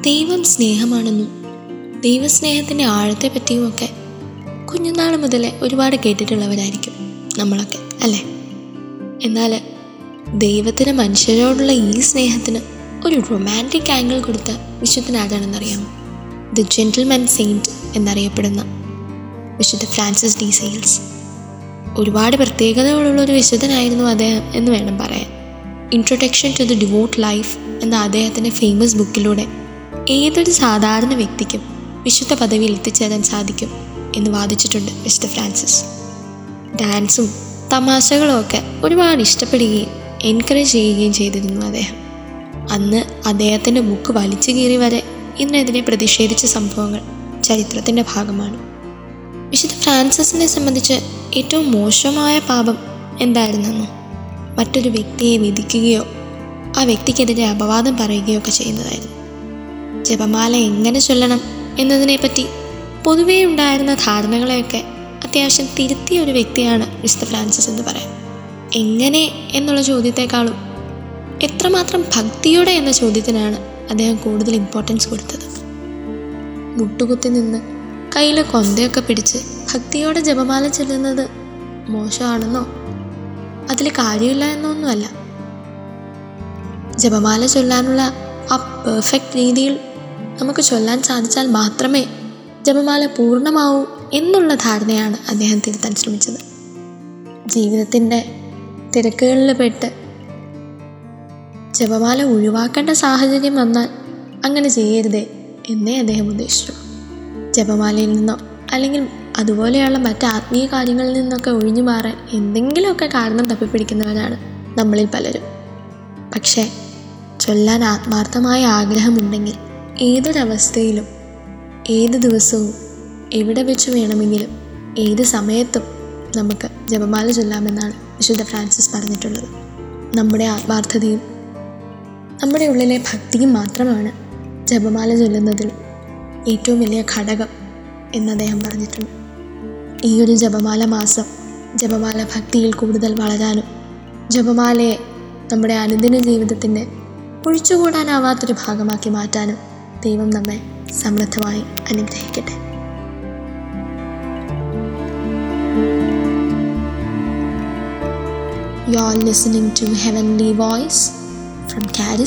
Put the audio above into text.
ദൈവം സ്നേഹമാണെന്നും ദൈവസ്നേഹത്തിന്റെ ആഴത്തെ പറ്റിയുമൊക്കെ കുഞ്ഞുനാൾ മുതലേ ഒരുപാട് കേട്ടിട്ടുള്ളവരായിരിക്കും നമ്മളൊക്കെ അല്ലേ? എന്നാൽ ദൈവത്തിന് മനുഷ്യരോടുള്ള ഈ സ്നേഹത്തിന് ഒരു റൊമാന്റിക് ആംഗിൾ കൊടുത്ത ദി ദ ജെന്റിൽമാൻ സെയിന്റ് എന്നറിയപ്പെടുന്ന വിശുദ്ധ ഫ്രാൻസിസ് ഡി സെയിൽസ്. ഒരുപാട് പ്രത്യേകതകളുള്ള ഒരു വിശുദ്ധനായിരുന്നു അദ്ദേഹം എന്ന് വേണം പറയാൻ. Introduction to the devout life എന്ന അദ്ദേഹത്തിന്റെ ഫേമസ് ബുക്കിലൂടെ ഏതൊരു സാധാരണ വ്യക്തിക്കും വിശുദ്ധ പദവിയിൽ എത്തിച്ചേരാൻ സാധിക്കും എന്ന് വാദിച്ചിട്ടുണ്ട് മിസ്റ്റർ ഫ്രാൻസിസ്. ഡാൻസും തമാശകളും ഒക്കെ ഒരുപാട് ഇഷ്ടപ്പെടുകയും എൻകറേജ് ചെയ്യുകയും ചെയ്തിരുന്നു അദ്ദേഹം. അന്ന് അദ്ദേഹത്തിന്റെ ബുക്ക് വലിച്ചു കീറി വരെ ഇന്നെതിനെ പ്രതിഷേധിച്ച സംഭവങ്ങൾ ചരിത്രത്തിന്റെ ഭാഗമാണ്. വിശുദ്ധ ഫ്രാൻസിസിനെ സംബന്ധിച്ച് ഏറ്റവും മോശമായ പാപം എന്തായിരുന്നെന്നോ? മറ്റൊരു വ്യക്തിയെ വിധിക്കുകയോ ആ വ്യക്തിക്കെതിരെ അപവാദം പറയുകയോ ഒക്കെ ചെയ്യുന്നതായിരുന്നു. ജപമാല എങ്ങനെ ചൊല്ലണം എന്നതിനെപ്പറ്റി പൊതുവേ ഉണ്ടായിരുന്ന ധാരണകളെയൊക്കെ അത്യാവശ്യം തിരുത്തിയ ഒരു വ്യക്തിയാണ് വിശുദ്ധ ഫ്രാൻസിസ് എന്ന് പറയാം. എങ്ങനെ എന്നുള്ള ചോദ്യത്തെക്കാളും എത്രമാത്രം ഭക്തിയോടെ എന്ന ചോദ്യത്തിനാണ് അദ്ദേഹം കൂടുതൽ ഇമ്പോർട്ടൻസ് കൊടുത്തത്. മുട്ടുകുത്തി നിന്ന് കയ്യിൽ കൊന്തയൊക്കെ പിടിച്ച് ഭക്തിയോടെ ജപമാല ചെല്ലുന്നത് മോശമാണെന്നോ? അതിൽ കാര്യമില്ല എന്നൊന്നുമല്ല. ജപമാല ചൊല്ലാനുള്ള ആ പെർഫെക്റ്റ് രീതിയിൽ നമുക്ക് ചൊല്ലാൻ സാധിച്ചാൽ മാത്രമേ ജപമാല പൂർണമാവൂ എന്നുള്ള ധാരണയാണ് അദ്ദേഹം തിരുത്താൻ ശ്രമിച്ചത്. ജീവിതത്തിന്റെ തിരക്കുകളിൽ പെട്ട് ജപമാല ഒഴിവാക്കേണ്ട സാഹചര്യം വന്നാൽ അങ്ങനെ ചെയ്യരുതേ എന്നേ അദ്ദേഹം ഉദ്ദേശിച്ചു. ജപമാലയിൽ നിന്നോ അല്ലെങ്കിൽ അതുപോലെയുള്ള മറ്റ് ആത്മീയ കാര്യങ്ങളിൽ നിന്നൊക്കെ ഒഴിഞ്ഞു മാറാൻ എന്തെങ്കിലുമൊക്കെ കാരണം തപ്പിപ്പിടിക്കുന്നവരാണ് നമ്മളിൽ പലരും. പക്ഷേ ചൊല്ലാൻ ആത്മാർത്ഥമായ ആഗ്രഹമുണ്ടെങ്കിൽ ഏതൊരവസ്ഥയിലും ഏത് ദിവസവും എവിടെ വെച്ച് വേണമെങ്കിലും ഏത് സമയത്തും നമുക്ക് ജപമാല ചൊല്ലാമെന്നാണ് വിശുദ്ധ ഫ്രാൻസിസ് പറഞ്ഞിട്ടുള്ളത്. നമ്മുടെ ആത്മാർത്ഥതയും നമ്മുടെ ഉള്ളിലെ ഭക്തിയും മാത്രമാണ് ജപമാല ചൊല്ലുന്നതിൽ ഏറ്റവും വലിയ ഘടകം എന്ന് അദ്ദേഹം പറഞ്ഞിട്ടുണ്ട്. ഈ ഒരു ജപമാല മാസം ജപമാല ഭക്തിയിൽ കൂടുതൽ വളരാനും ജപമാലയെ നമ്മുടെ അനുദിന ജീവിതത്തിന്റെ ഒഴിച്ചുകൂടാനാവാത്തൊരു ഭാഗമാക്കി മാറ്റാനും ദൈവം നമ്മെ സമൃദ്ധമായി അനുഗ്രഹിക്കട്ടെ. You are listening to heavenly voice from Carrie